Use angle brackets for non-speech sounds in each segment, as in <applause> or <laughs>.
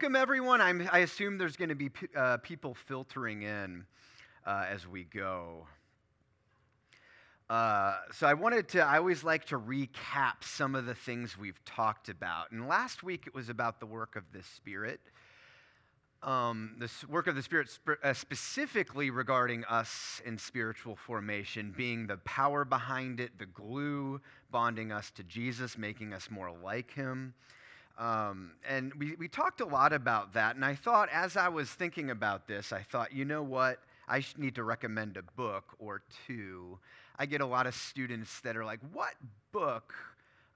welcome everyone. I'm, i assume there's going to be uh, people filtering in uh, as we go. Uh, so I wanted to, I always like to recap some of the things we've talked about. And last week it was about the work of the Spirit. Um, this work of the Spirit sp- uh, specifically regarding us in spiritual formation, being the power behind it, the glue bonding us to Jesus, making us more like Him. Um, and we, we talked a lot about that. And I thought, as I was thinking about this, I thought, you know what? I need to recommend a book or two I get a lot of students that are like, what book?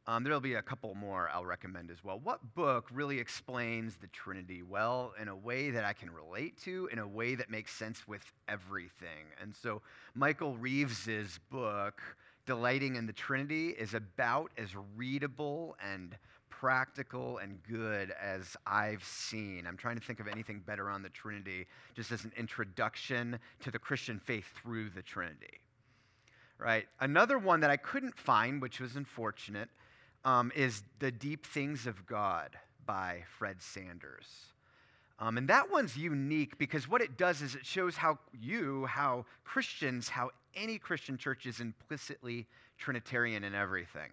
Um, there'll be a couple more I'll recommend as well. What book really explains the Trinity well in a way that I can relate to, in a way that makes sense with everything? And so Michael Reeves's book, Delighting in the Trinity, is about as readable and practical and good as I've seen. I'm trying to think of anything better on the Trinity, just as an introduction to the Christian faith through the Trinity right? Another one that I couldn't find, which was unfortunate, um, is The Deep Things of God by Fred Sanders. Um, and that one's unique because what it does is it shows how you, how Christians, how any Christian church is implicitly Trinitarian in everything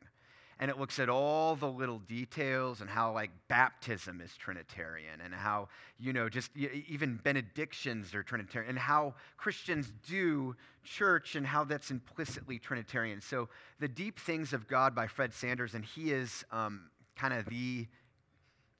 and it looks at all the little details and how like baptism is trinitarian and how you know just even benedictions are trinitarian and how christians do church and how that's implicitly trinitarian. So the deep things of god by fred sanders and he is um, kind of the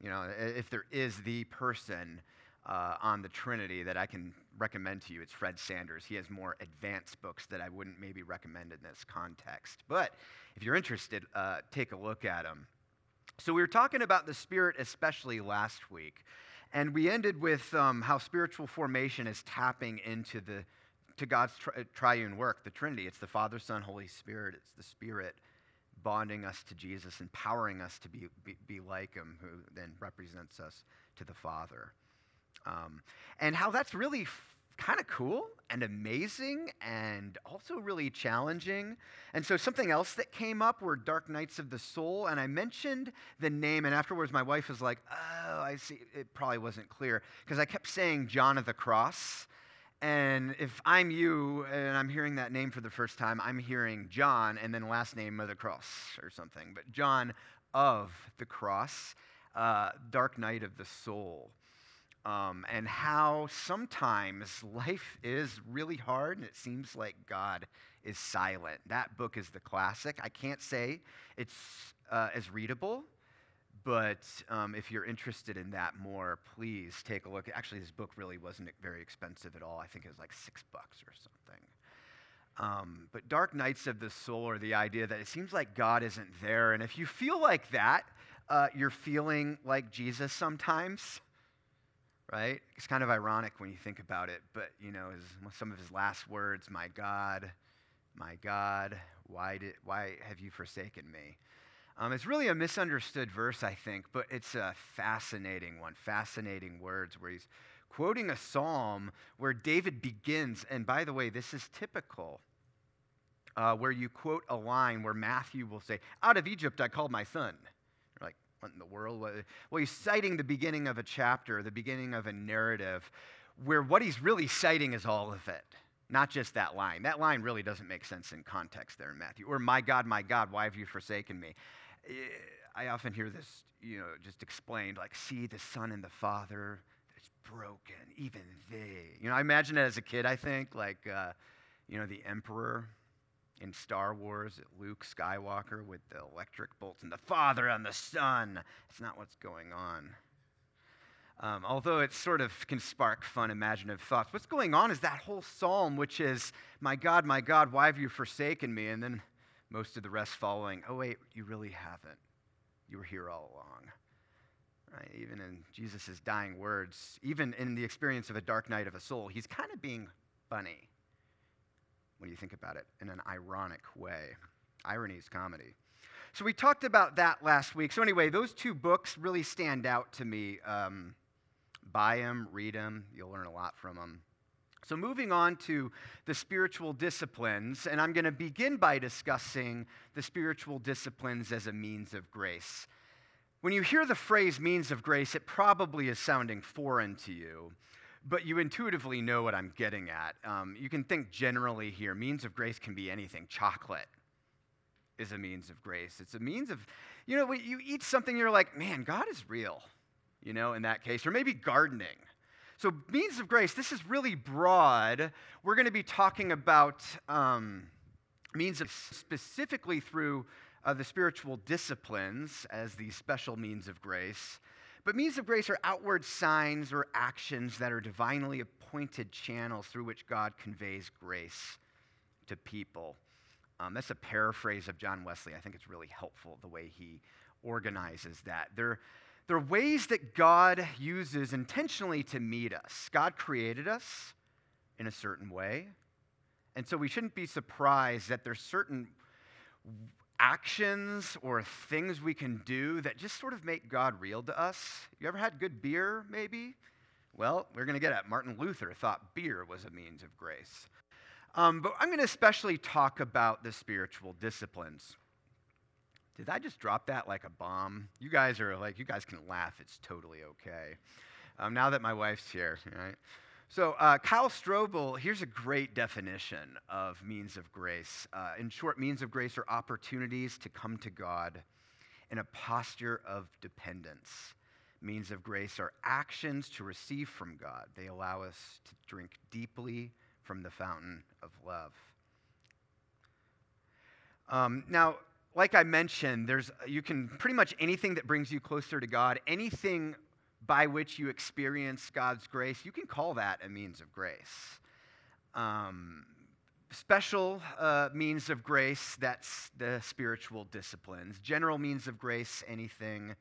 you know if there is the person uh, on the Trinity that I can recommend to you. It's Fred Sanders. He has more advanced books that I wouldn't maybe recommend in this context. But if you're interested, uh, take a look at them. So we were talking about the Spirit, especially last week, and we ended with um, how spiritual formation is tapping into the to God's tri- triune work, the Trinity. It's the Father, Son, Holy Spirit. It's the Spirit bonding us to Jesus, empowering us to be, be, be like Him, who then represents us to the Father. Um, and how that's really f- kind of cool and amazing and also really challenging. And so, something else that came up were Dark Nights of the Soul. And I mentioned the name, and afterwards, my wife was like, Oh, I see. It probably wasn't clear because I kept saying John of the Cross. And if I'm you and I'm hearing that name for the first time, I'm hearing John and then last name of the cross or something. But John of the cross, uh, Dark Night of the Soul um, and how sometimes life is really hard and it seems like God is silent. That book is the classic. I can't say it's uh, as readable, but um, if you're interested in that more, please take a look. Actually, this book really wasn't very expensive at all. I think it was like six bucks or something. Um, but Dark Nights of the Soul are the idea that it seems like God isn't there. And if you feel like that, uh, you're feeling like Jesus sometimes right? It's kind of ironic when you think about it, but you know, his, some of his last words, "My God, my God, why did why have you forsaken me?" Um, it's really a misunderstood verse, I think, but it's a fascinating one. Fascinating words where he's quoting a psalm where David begins, and by the way, this is typical. Uh, where you quote a line where Matthew will say, Out of Egypt I called my son. What in the world? Well, he's citing the beginning of a chapter, the beginning of a narrative, where what he's really citing is all of it, not just that line. That line really doesn't make sense in context there in Matthew. Or, my God, my God, why have you forsaken me? Eh, I often hear this, you know, just explained like, see the Son and the Father, it's broken, even they. You know, I imagine it as a kid, I think, like, uh, you know, the emperor in Star Wars, Luke Skywalker with the electric bolts and the Father and the Son. It's not what's going on. Um, although it sort of can spark fun, imaginative thoughts. What's going on is that whole psalm, which is, My God, my God, why have you forsaken me? And then most of the rest following, Oh, wait, you really haven't. You were here all along. Right? Even in Jesus' dying words, even in the experience of a dark night of a soul, he's kind of being funny when you think about it in an ironic way. Irony is comedy. So we talked about that last week. So, anyway, those two books really stand out to me. Um, buy them, read them, you'll learn a lot from them. So, moving on to the spiritual disciplines, and I'm going to begin by discussing the spiritual disciplines as a means of grace. when you hear the phrase means of grace, it probably is sounding foreign to you, but you intuitively know what I'm getting at. Um, you can think generally here. Means of grace can be anything. Chocolate is a means of grace. It's a means of, you know, when you eat something, you're like, man, God is real, you know, in that case. Or maybe gardening. So, means of grace, this is really broad. We're going to be talking about um, means of specifically through uh, the spiritual disciplines as these special means of grace. But means of grace are outward signs or actions that are divinely appointed channels through which God conveys grace to people. Um, that's a paraphrase of John Wesley. I think it's really helpful the way he organizes that. They're, there are ways that God uses intentionally to meet us. God created us in a certain way. And so we shouldn't be surprised that there's certain actions or things we can do that just sort of make God real to us. You ever had good beer, maybe? Well, we're going to get at Martin Luther thought beer was a means of grace. Um, but I'm going to especially talk about the spiritual disciplines. Did I just drop that like a bomb? You guys are like, you guys can laugh. It's totally okay. Um, now that my wife's here, right? So, uh, Kyle Strobel, here's a great definition of means of grace. Uh, in short, means of grace are opportunities to come to God in a posture of dependence. Means of grace are actions to receive from God. They allow us to drink deeply from the fountain of love. Um, now, like I mentioned, there's you can pretty much anything that brings you closer to God, anything by which you experience God's grace, you can call that a means of grace. Um, special uh, means of grace, that's the spiritual disciplines. General means of grace, anything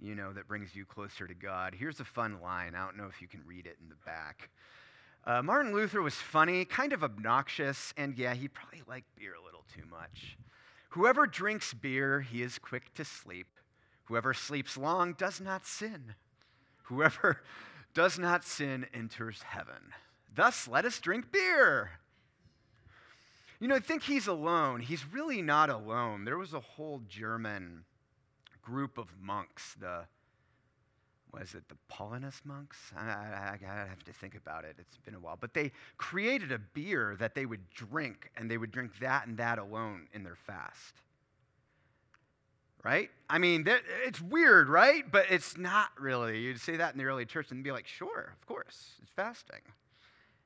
you know that brings you closer to God. Here's a fun line. I don't know if you can read it in the back. Uh, Martin Luther was funny, kind of obnoxious, and yeah, he probably liked beer a little too much. Whoever drinks beer, he is quick to sleep. Whoever sleeps long does not sin. Whoever <laughs> does not sin enters heaven. Thus, let us drink beer. You know, I think he's alone. He's really not alone. There was a whole German group of monks, the was it the Paulaner monks? I, I, I, have to think about it. It's been a while. But they created a beer that they would drink, and they would drink that and that alone in their fast right? I mean, it's weird, right? But it's not really. You'd say that in the early church and be like, sure, of course, it's fasting.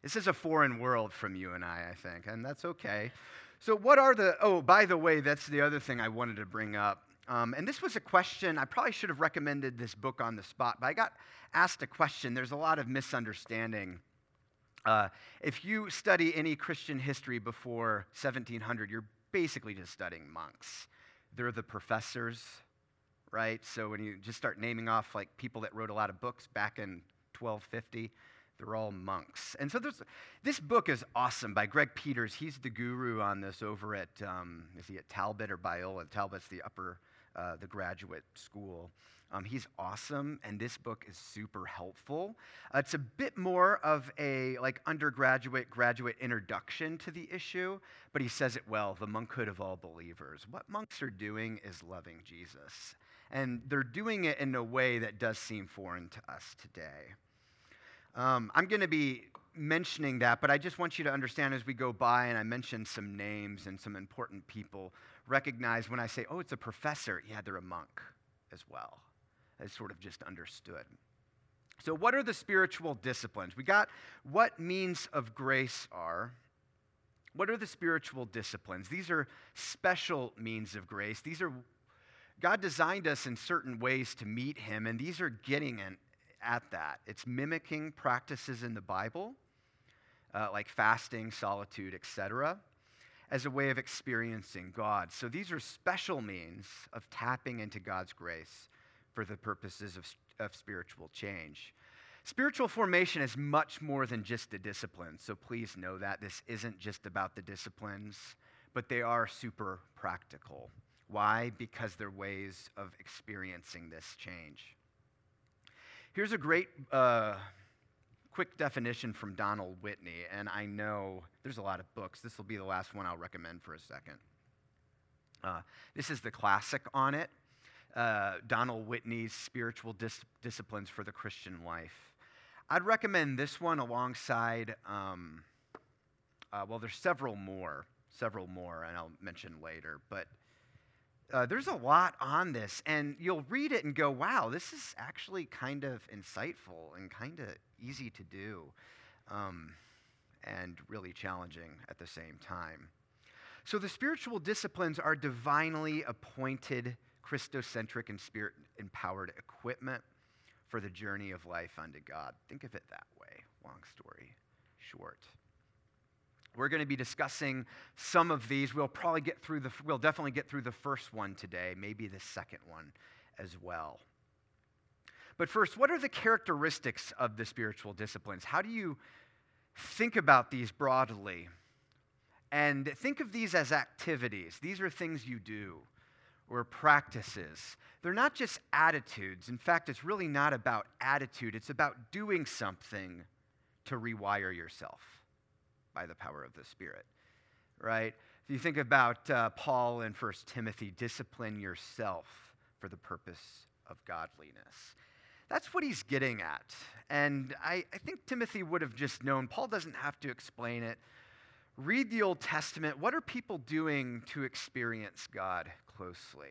This is a foreign world from you and I, I think, and that's okay. So, what are the, oh, by the way, that's the other thing I wanted to bring up. Um, and this was a question, I probably should have recommended this book on the spot, but I got asked a question. There's a lot of misunderstanding. Uh, if you study any Christian history before 1700, you're basically just studying monks. They're the professors, right? So when you just start naming off like people that wrote a lot of books back in 1250, they're all monks. And so this book is awesome by Greg Peters. He's the guru on this over at, um, is he at Talbot or Biola? Talbot's the upper, uh, the graduate school. Um, he's awesome, and this book is super helpful. Uh, it's a bit more of a like undergraduate, graduate introduction to the issue, but he says it well. The monkhood of all believers. What monks are doing is loving Jesus, and they're doing it in a way that does seem foreign to us today. Um, I'm going to be mentioning that, but I just want you to understand as we go by, and I mention some names and some important people. Recognize when I say, "Oh, it's a professor," yeah, they're a monk as well as sort of just understood. So, what are the spiritual disciplines? We got what means of grace are. What are the spiritual disciplines? These are special means of grace. These are, God designed us in certain ways to meet Him, and these are getting in, at that. It's mimicking practices in the Bible, uh, like fasting, solitude, etc., as a way of experiencing God. So, these are special means of tapping into God's grace for the purposes of, of spiritual change. Spiritual formation is much more than just a discipline, so please know that. This isn't just about the disciplines, but they are super practical. Why? Because they're ways of experiencing this change. Here's a great uh, quick definition from Donald Whitney, and I know there's a lot of books. This will be the last one I'll recommend for a second. Uh, this is the classic on it. Uh, Donald Whitney's Spiritual Dis- Disciplines for the Christian Life. I'd recommend this one alongside, um, uh, well, there's several more, several more, and I'll mention later, but uh, there's a lot on this, and you'll read it and go, wow, this is actually kind of insightful and kind of easy to do, um, and really challenging at the same time. So, the spiritual disciplines are divinely appointed, Christocentric, and spirit empowered equipment for the journey of life unto God. Think of it that way. Long story short. We're going to be discussing some of these. We'll probably get through the, we'll definitely get through the first one today, maybe the second one as well. But first, what are the characteristics of the spiritual disciplines? How do you think about these broadly? And think of these as activities. These are things you do or practices. They're not just attitudes. In fact, it's really not about attitude, it's about doing something to rewire yourself by the power of the Spirit, right? If you think about uh, Paul in 1 Timothy, discipline yourself for the purpose of godliness. That's what he's getting at. And I, I think Timothy would have just known. Paul doesn't have to explain it. Read the Old Testament. What are people doing to experience God closely,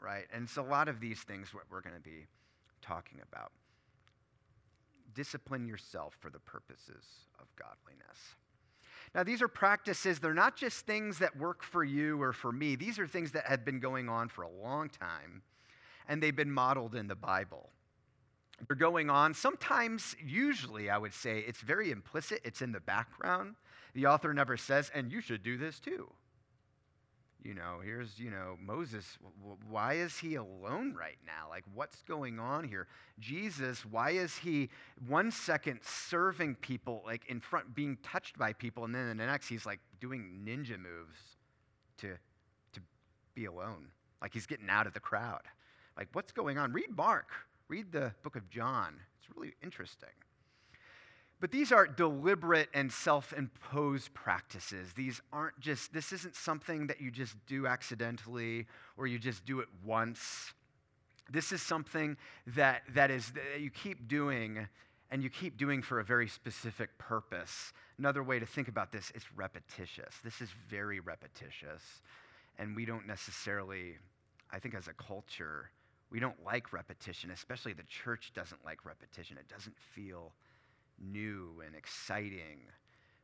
right? And it's a lot of these things what we're going to be talking about. Discipline yourself for the purposes of godliness. Now, these are practices, they're not just things that work for you or for me. These are things that have been going on for a long time, and they've been modeled in the Bible. They're going on. Sometimes, usually, I would say, it's very implicit, it's in the background. The author never says, and you should do this too. You know, here's, you know, Moses. Why is he alone right now? Like, what's going on here? Jesus, why is he one second serving people, like in front, being touched by people, and then in the next, he's like doing ninja moves to, to be alone? Like he's getting out of the crowd. Like, what's going on? Read Mark, read the book of John. It's really interesting. But these are deliberate and self imposed practices. These aren't just, this isn't something that you just do accidentally or you just do it once. This is something that, that is that you keep doing and you keep doing for a very specific purpose. Another way to think about this is repetitious. This is very repetitious. And we don't necessarily, I think as a culture, we don't like repetition, especially the church doesn't like repetition. It doesn't feel new and exciting.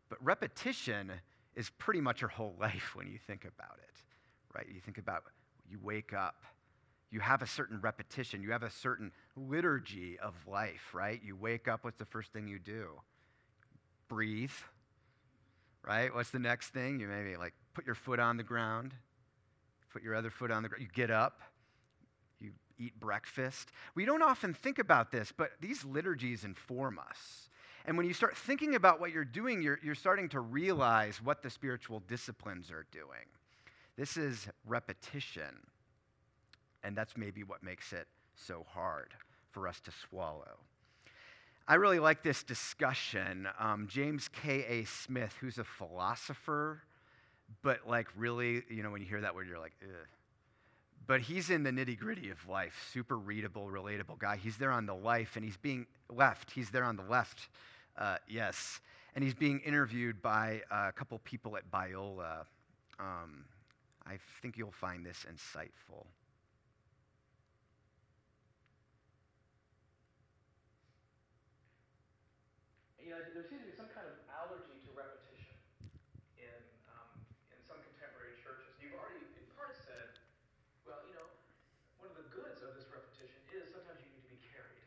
But repetition is pretty much your whole <laughs> life when you think about it, right? You think about you wake up, you have a certain repetition, you have a certain liturgy of life, right? You wake up, what's the first thing you do? Breathe, right? What's the next thing? You maybe like put your foot on the ground, put your other foot on the ground, you get up, you eat breakfast. We don't often think about this, but these liturgies inform us. And when you start thinking about what you're doing, you're, you're starting to realize what the spiritual disciplines are doing. This is repetition. And that's maybe what makes it so hard for us to swallow. I really like this discussion. Um, James K.A. Smith, who's a philosopher, but like really, you know, when you hear that word, you're like, Ugh. But he's in the nitty gritty of life, super readable, relatable guy. He's there on the life, and he's being left. He's there on the left uh, yes. And he's being interviewed by a couple people at Biola. Um, I think you'll find this insightful. You know, there seems to be some kind of allergy to repetition in, um, in some contemporary churches. You've already, in part, said, well, you know, one of the goods of this repetition is sometimes you need to be carried.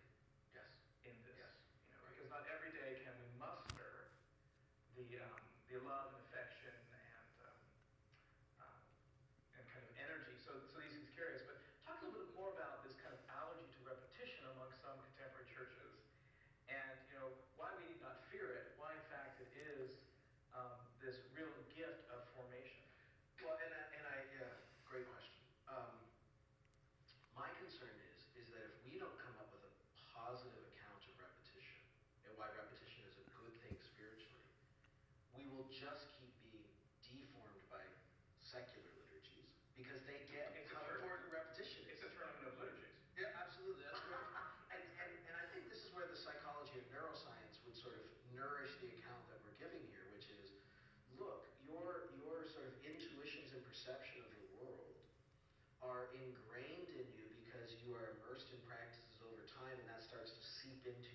Yes. In this. Yes. You know, because not every day can we muster the, um, the love and affection and, um, uh, and kind of energy. So, so these things carry us. But talk a little bit more about this kind of allergy to repetition among some contemporary churches. And, you know, why we need not fear it, why in fact it is um, this real gift of formation. Well, and I, and I yeah, great question. Um, my concern is is that if we don't come up with a positive account of repetition and why repetition is a good thing spiritually, we will just keep being deformed by secular liturgies because they get It's a how term. important repetition It's is. a tournament of liturgy. are ingrained in you because you are immersed in practices over time, and that starts to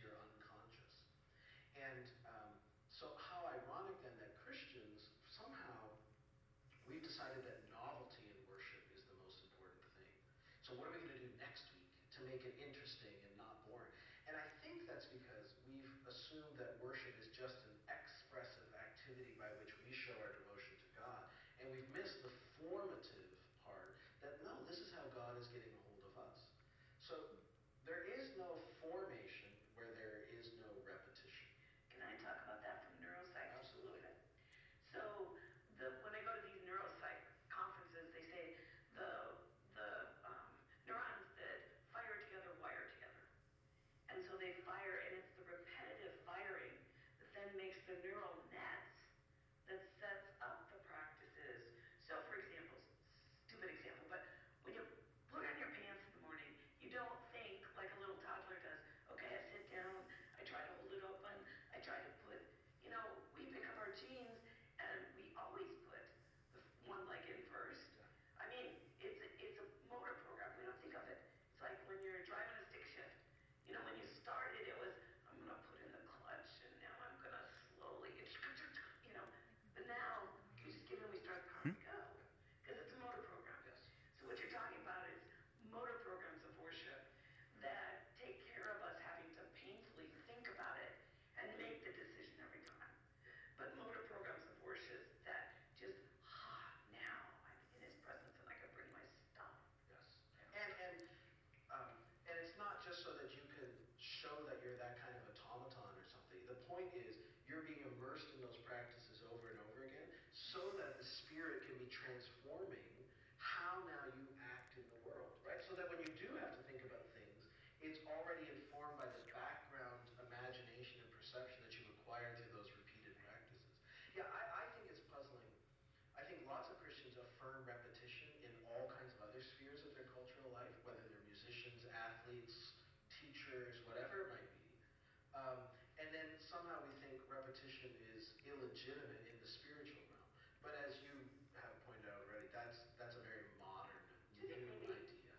illegitimate in the spiritual realm. But as you have pointed out already, that's that's a very modern, Do you think new maybe- idea.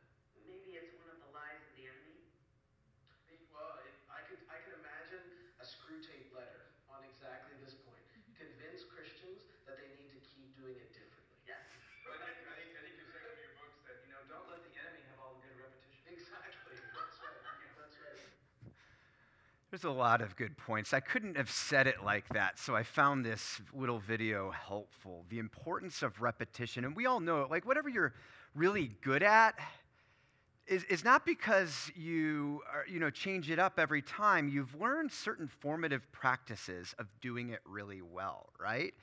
Maybe it's one of the lies of the enemy. Well, it, I could I can imagine a Screwtape letter on exactly this point. Convince Christians that they need to keep doing it differently. Yes. But I think, I think, I think you say in your books that, you know, don't let the enemy have all the good repetition. Exactly. That's right. That's right. There's a lot of good points. I couldn't have said it like that, so I found this little video helpful. The importance of repetition. And we all know it, like, whatever you're really good at is, is not because you, are, you know, change it up every time. You've learned certain formative practices of doing it really well, right?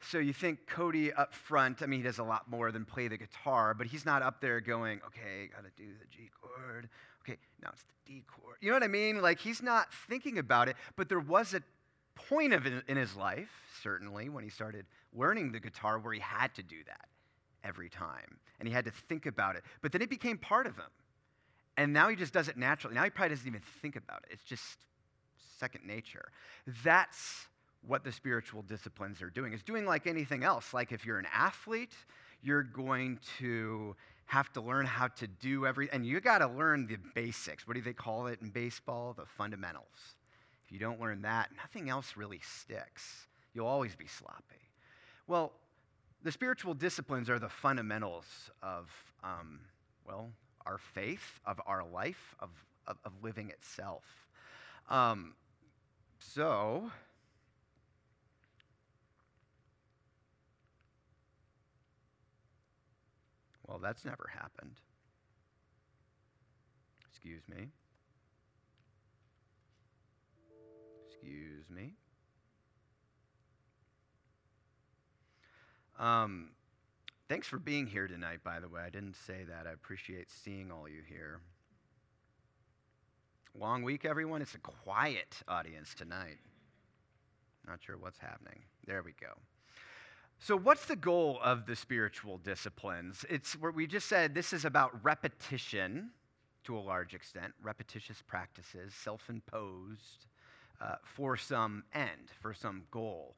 So you think Cody up front, I mean, he does a lot more than play the guitar, but he's not up there going, okay, gotta do the G chord. Okay, now it's the D chord. You know what I mean? Like he's not thinking about it, but there was a point of it in his life, certainly, when he started learning the guitar where he had to do that every time. And he had to think about it. But then it became part of him. And now he just does it naturally. Now he probably doesn't even think about it. It's just second nature. That's what the spiritual disciplines are doing. It's doing like anything else. Like if you're an athlete, you're going to have to learn how to do every and you got to learn the basics. What do they call it in baseball? The fundamentals. If you don't learn that, nothing else really sticks. You'll always be sloppy. Well, the spiritual disciplines are the fundamentals of, um, well, our faith, of our life, of, of, of living itself. Um, so, well, that's never happened. Excuse me. Excuse me. Um, thanks for being here tonight, by the way. I didn't say that. I appreciate seeing all you here. Long week, everyone. It's a quiet audience tonight. Not sure what's happening. There we go. So, what's the goal of the spiritual disciplines? It's what we just said this is about repetition to a large extent, repetitious practices, self imposed uh, for some end, for some goal.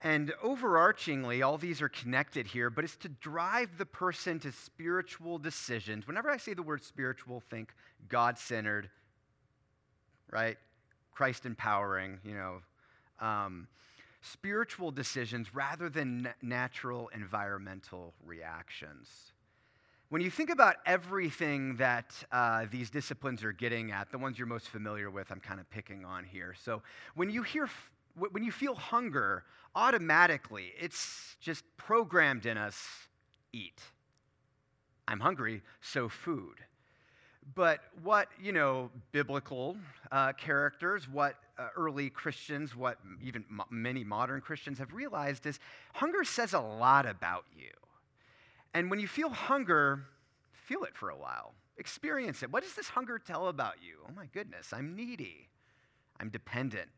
And overarchingly, all these are connected here, but it's to drive the person to spiritual decisions. Whenever I say the word spiritual, think God centered, right? Christ empowering, you know. Um, spiritual decisions rather than natural environmental reactions. When you think about everything that uh, these disciplines are getting at, the ones you're most familiar with, I'm kind of picking on here. So when you hear, when you feel hunger, automatically it's just programmed in us eat. I'm hungry, so food. But what, you know, biblical uh, characters, what uh, early Christians, what even many modern Christians have realized is hunger says a lot about you. And when you feel hunger, feel it for a while. Experience it. What does this hunger tell about you? Oh my goodness, I'm needy. I'm dependent.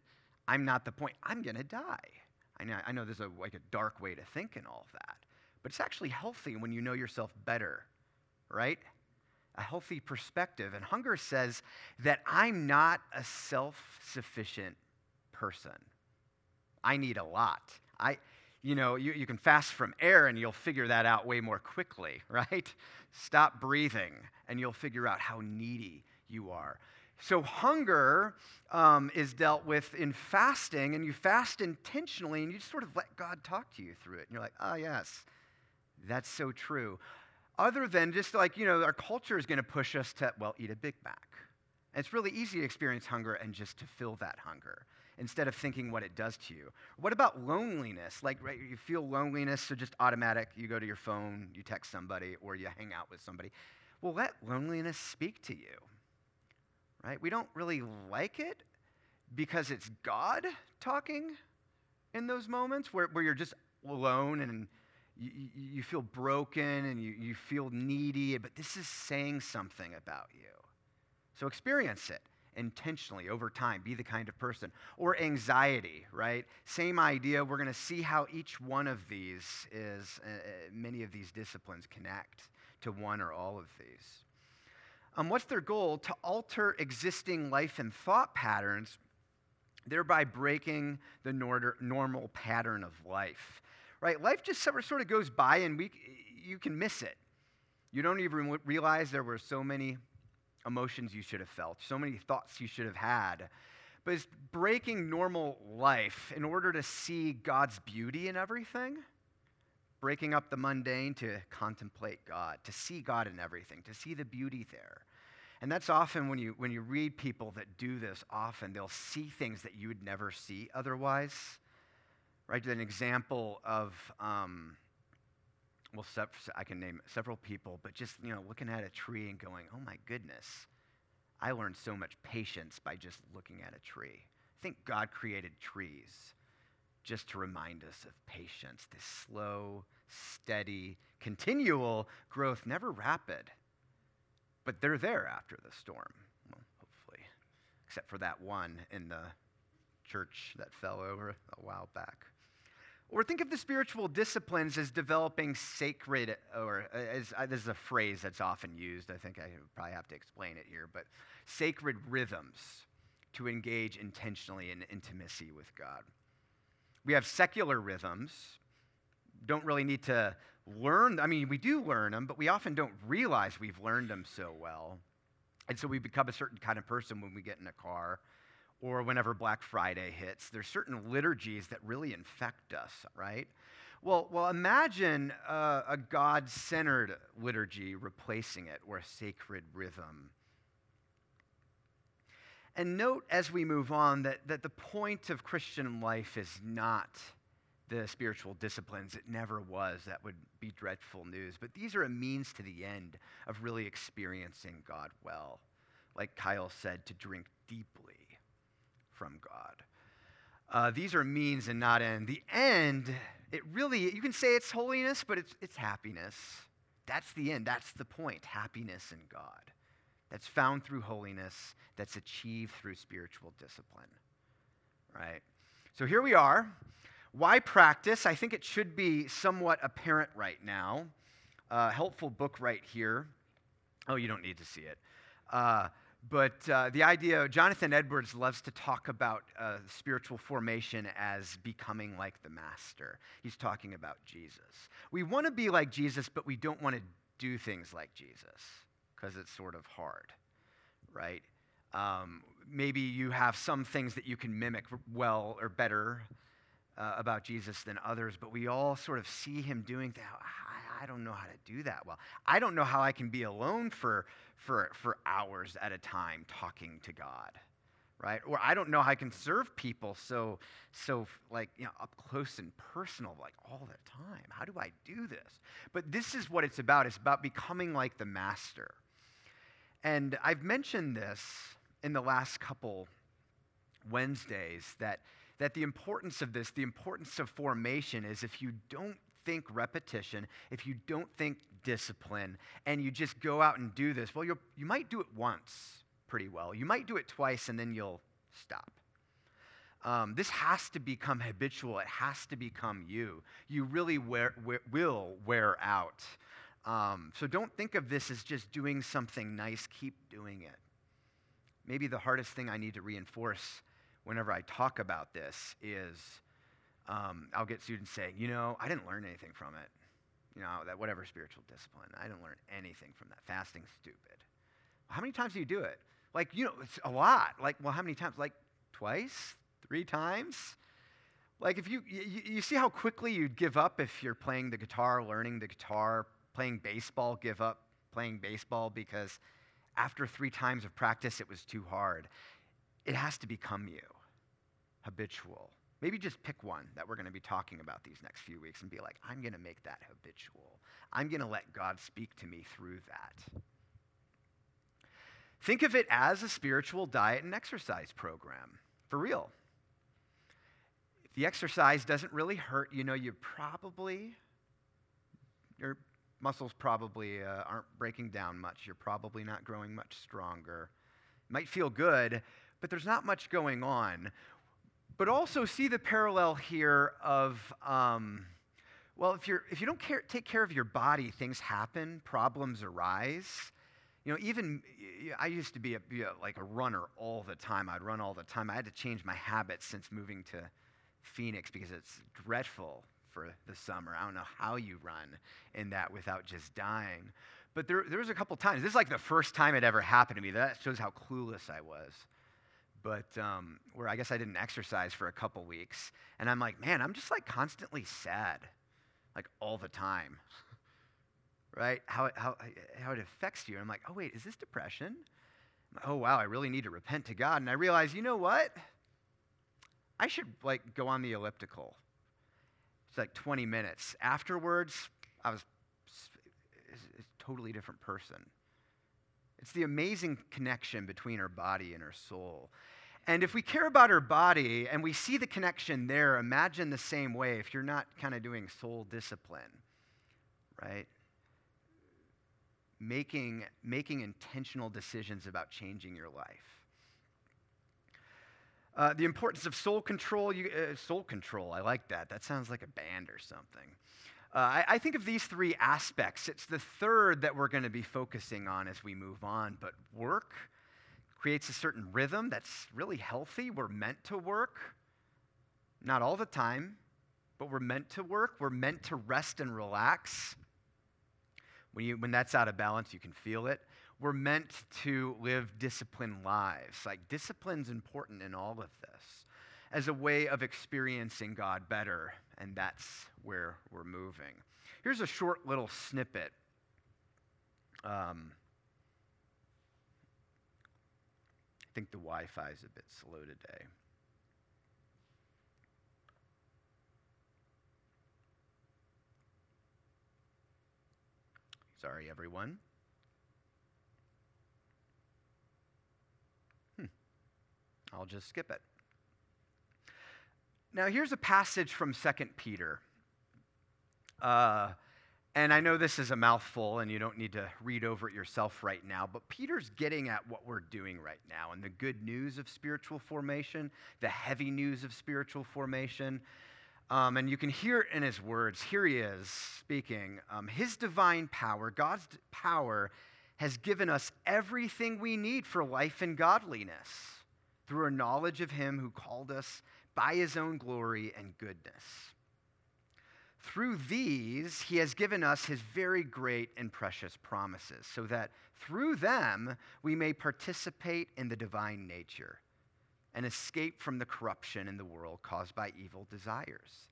I'm not the point. I'm going to die. I know, I know there's a, like a dark way to think and all of that, but it's actually healthy when you know yourself better, right? A healthy perspective. And hunger says that I'm not a self sufficient person. I need a lot. I, you know, you, you can fast from air and you'll figure that out way more quickly, <laughs> right? Stop breathing and you'll figure out how needy you are. So, hunger um, is dealt with in fasting, and you fast intentionally, and you just sort of let God talk to you through it. And you're like, oh, yes, that's so true. Other than just like, you know, our culture is going to push us to, well, eat a Big Mac. And it's really easy to experience hunger and just to fill that hunger instead of thinking what it does to you. What about loneliness? Like, right, you feel loneliness, so just automatic, you go to your phone, you text somebody, or you hang out with somebody. Well, let loneliness speak to you right? We don't really like it because it's God talking in those moments where, where you're just alone and you, you feel broken and you, you feel needy, but this is saying something about you. So experience it intentionally over time. Be the kind of person. Or anxiety, right? Same idea. We're going to see how each one of these is, uh, uh, many of these disciplines connect to one or all of these. Um, what's their goal? To alter existing life and thought patterns, thereby breaking the nor- normal pattern of life. Right? Life just sort of goes by and we, you can miss it. You don't even realize there were so many emotions you should have felt, so many thoughts you should have had. But it's breaking normal life in order to see God's beauty in everything breaking up the mundane to contemplate God, to see God in everything, to see the beauty there. And that's often when you, when you read people that do this, often they'll see things that you would never see otherwise. Right? An example of, um, well, I can name several people, but just, you know, looking at a tree and going, oh my goodness, I learned so much patience by just looking at a tree. I think God created trees just to remind us of patience, this slow, steady, continual growth, never rapid. But they're there after the storm, well, hopefully, except for that one in the church that fell over a while back. Or think of the spiritual disciplines as developing sacred, or as uh, this is a phrase that's often used. I think I probably have to explain it here, but sacred rhythms to engage intentionally in intimacy with God. We have secular rhythms, don't really need to learn. I mean, we do learn them, but we often don't realize we've learned them so well. And so we become a certain kind of person when we get in a car or whenever Black Friday hits. There's certain liturgies that really infect us, right? Well, well imagine uh, a God centered liturgy replacing it or a sacred rhythm and note as we move on that, that the point of Christian life is not the spiritual disciplines. It never was. That would be dreadful news. But these are a means to the end of really experiencing God well. Like Kyle said, to drink deeply from God. Uh, these are means and not end. The end, it really, you can say it's holiness, but it's, it's happiness. That's the end. That's the point happiness in God that's found through holiness, that's achieved through spiritual discipline. Right? So here we are. Why practice? I think it should be somewhat apparent right now. Uh, helpful book right here. Oh, you don't need to see it. Uh, but uh, the idea, Jonathan Edwards loves to talk about uh, spiritual formation as becoming like the master. He's talking about Jesus. We want to be like Jesus, but we don't want to do things like Jesus because it's sort of hard, right? Um, maybe you have some things that you can mimic well or better uh, about Jesus than others, but we all sort of see him doing that. I, don't know how to do that well. I don't know how I can be alone for, for, for hours at a time talking to God, right? Or I don't know how I can serve people so, so like, you know, up close and personal, like all the time. How do I do this? But this is what it's about. It's about becoming like the master. And I've mentioned this in the last couple Wednesdays that, that the importance of this, the importance of formation is if you don't think repetition, if you don't think discipline, and you just go out and do this, well, you you might do it once pretty well. You might do it twice and then you'll stop. Um, this has to become habitual. It has to become you. You really wear, wear, will wear out. Um, so don't think of this as just doing something nice. Keep doing it. Maybe the hardest thing I need to reinforce whenever I talk about this is um, I'll get students saying, you know, I didn't learn anything from it. You know, that whatever spiritual discipline, I didn't learn anything from that. Fasting's stupid. How many times do you do it? Like, you know, it's a lot. Like, well, how many times? Like twice? Three times? Like, if you, you, you see how quickly you'd give up if you're playing the guitar, learning the guitar, playing baseball, give up playing baseball because after three times of practice, it was too hard. It has to become you, habitual. Maybe just pick one that we're going to be talking about these next few weeks and be like, I'm going to make that habitual. I'm going to let God speak to me through that. Think of it as a spiritual diet and exercise program, for real. If the exercise doesn't really hurt, you know, you probably, your muscles probably uh, aren't breaking down much. You're probably not growing much stronger. It might feel good, but there's not much going on. But also see the parallel here of, um, well, if, you're, if you don't care, take care of your body, things happen, problems arise. You know, even I used to be, a, be a, like a runner all the time. I'd run all the time. I had to change my habits since moving to Phoenix because it's dreadful for the summer. I don't know how you run in that without just dying. But there, there was a couple times. This is like the first time it ever happened to me. That shows how clueless I was. But um, where I guess I didn't exercise for a couple weeks. And I'm like, man, I'm just like constantly sad, like all the time. <laughs> right? How, it, how, how it affects you. And I'm like, oh, wait, is this depression? Oh, wow, I really need to repent to God. And I realize, you know what? I should like go on the elliptical it's like 20 minutes. Afterwards, I was a totally different person. It's the amazing connection between our body and our soul. And if we care about our body and we see the connection there, imagine the same way if you're not kind of doing soul discipline, right? Making, making intentional decisions about changing your life. Uh, the importance of soul control. You, uh, soul control, I like that. That sounds like a band or something. Uh, I, I, think of these three aspects. It's the third that we're going to be focusing on as we move on. But work creates a certain rhythm that's really healthy. We're meant to work, not all the time, but we're meant to work. We're meant to rest and relax. When, you, when that's out of balance, you can feel it we're meant to live disciplined lives. Like, discipline's important in all of this as a way of experiencing God better, and that's where we're moving. Here's a short little snippet. Um, I think the Wi Fi is a bit slow today. Sorry, everyone. I'll just skip it. Now, here's a passage from 2 Peter. Uh, and I know this is a mouthful and you don't need to read over it yourself right now, but Peter's getting at what we're doing right now and the good news of spiritual formation, the heavy news of spiritual formation. Um, and you can hear it in his words. Here he is speaking. Um, his divine power, God's power, has given us everything we need for life and godliness through a knowledge of him who called us by his own glory and goodness. Through these, he has given us his very great and precious promises, so that through them we may participate in the divine nature and escape from the corruption in the world caused by evil desires.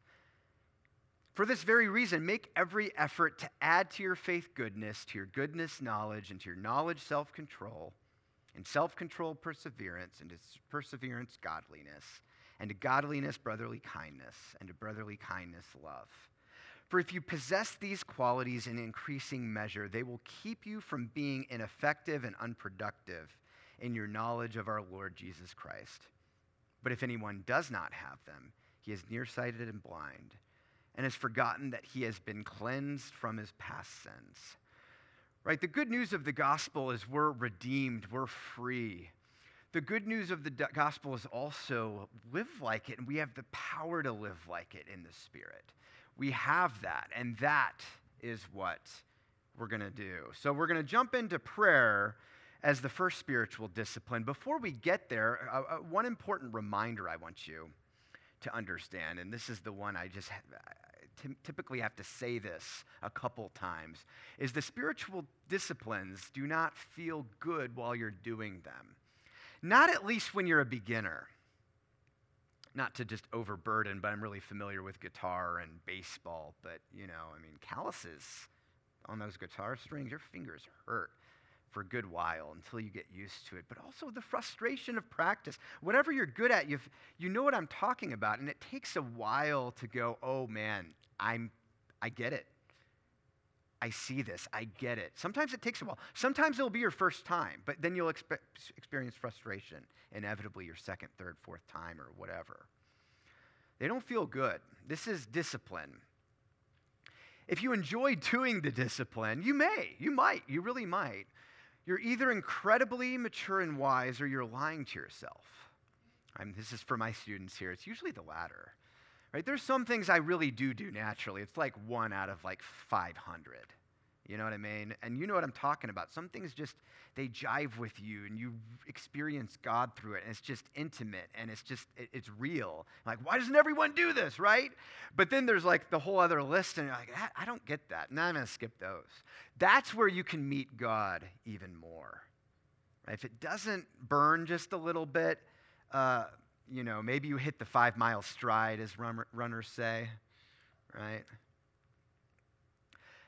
For this very reason, make every effort to add to your faith goodness, to your goodness, knowledge, and to your knowledge, self control, and self control, perseverance, and to perseverance, godliness, and to godliness, brotherly kindness, and to brotherly kindness, love. For if you possess these qualities in increasing measure, they will keep you from being ineffective and unproductive in your knowledge of our Lord Jesus Christ. But if anyone does not have them, he is nearsighted and blind and has forgotten that he has been cleansed from his past sins. Right? The good news of the gospel is we're redeemed, we're free. The good news of the gospel is also live like it, and we have the power to live like it in the Spirit. We have that, and that is what we're going to do. So we're going to jump into prayer as the first spiritual discipline. Before we get there, uh, uh, one important reminder I want you to understand, and this is the one I just typically have to say this a couple times, is the spiritual disciplines do not feel good while you're doing them. Not at least when you're a beginner. Not to just overburden, but I'm really familiar with guitar and baseball. But, you know, I mean, calluses on those guitar strings, your fingers hurt for a good while until you get used to it, but also the frustration of practice. Whatever you're good at, you you know what I'm talking about, and it takes a while to go, oh man, I'm, I get it. I see this. I get it. Sometimes it takes a while. Sometimes it'll be your first time, but then you'll expe- experience frustration, inevitably your second, third, fourth time, or whatever. They don't feel good. This is discipline. If you enjoy <laughs> doing the discipline, you may, you might, you really might. You're either incredibly mature and wise or you're lying to yourself. I'm, this is for my students here. It's usually the latter. Right? There's some things I really do do naturally. It's like one out of like 500. You know what I mean? And you know what I'm talking about. Some things just, they jive with you and you experience God through it. And it's just intimate and it's just, it, it's real. Like, why doesn't everyone do this, right? But then there's like the whole other list and you're like, I, I don't get that. Now I'm going to skip those. That's where you can meet God even more. Right? If it doesn't burn just a little bit, uh, you know, maybe you hit the five mile stride, as runners say, right?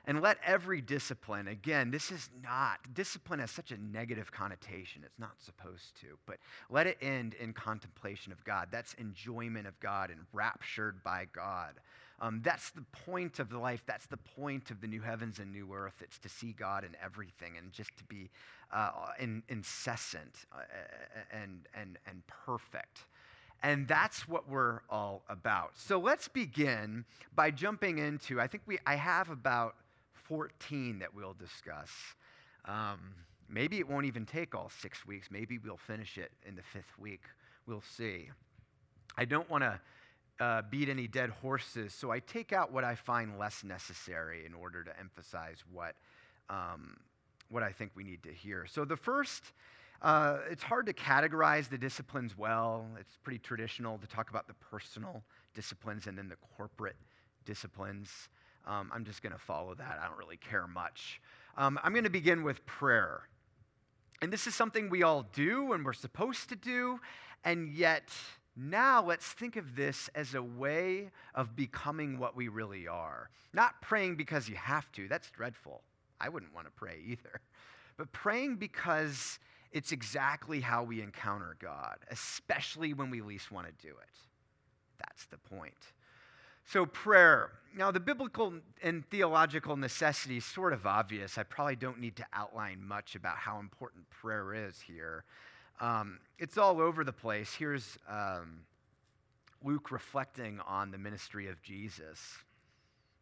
And let every discipline, again, this is not, discipline has such a negative connotation. It's not supposed to, but let it end in contemplation of God. That's enjoyment of God and raptured by God. Um, that's the point of the life. That's the point of the new heavens and new earth. It's to see God in everything and just to be uh, in, incessant uh, and, and, and perfect. And that's what we're all about. So let's begin by jumping into, I think we, I have about 14 that we'll discuss. Um, maybe it won't even take all six weeks. Maybe we'll finish it in the fifth week. We'll see. I don't want to uh, beat any dead horses, so I take out what I find less necessary in order to emphasize what, um, what I think we need to hear. So the first uh, it's hard to categorize the disciplines well. It's pretty traditional to talk about the personal disciplines and then the corporate disciplines. Um, I'm just going to follow that. I don't really care much. Um, I'm going to begin with prayer. And this is something we all do and we're supposed to do. And yet, now let's think of this as a way of becoming what we really are. Not praying because you have to, that's dreadful. I wouldn't want to pray either. But praying because it's exactly how we encounter God, especially when we least want to do it. That's the point. So, prayer. Now, the biblical and theological necessity is sort of obvious. I probably don't need to outline much about how important prayer is here. Um, it's all over the place. Here's um, Luke reflecting on the ministry of Jesus.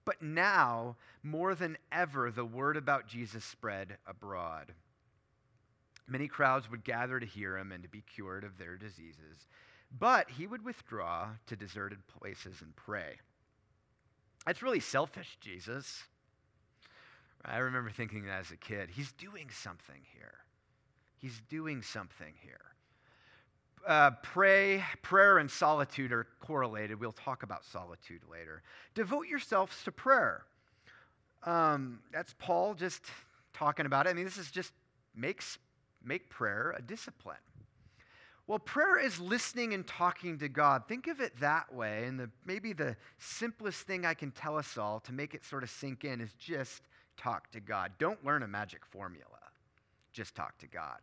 But now, more than ever, the word about Jesus spread abroad. Many crowds would gather to hear him and to be cured of their diseases. But he would withdraw to deserted places and pray. That's really selfish, Jesus. I remember thinking that as a kid. He's doing something here. He's doing something here. Uh, pray, prayer and solitude are correlated. We'll talk about solitude later. Devote yourselves to prayer. Um, that's Paul just talking about it. I mean, this is just makes make prayer a discipline. Well, prayer is listening and talking to God. Think of it that way. And the, maybe the simplest thing I can tell us all to make it sort of sink in is just talk to God. Don't learn a magic formula, just talk to God.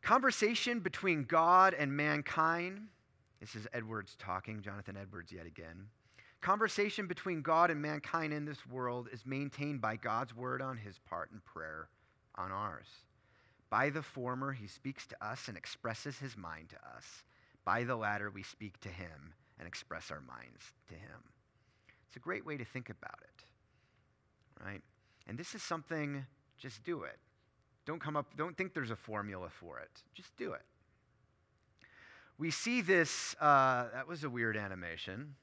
Conversation between God and mankind. This is Edwards talking, Jonathan Edwards yet again. Conversation between God and mankind in this world is maintained by God's word on his part and prayer on ours. By the former, he speaks to us and expresses his mind to us. By the latter, we speak to him and express our minds to him. It's a great way to think about it, right? And this is something, just do it. Don't come up, don't think there's a formula for it. Just do it. We see this, uh, that was a weird animation.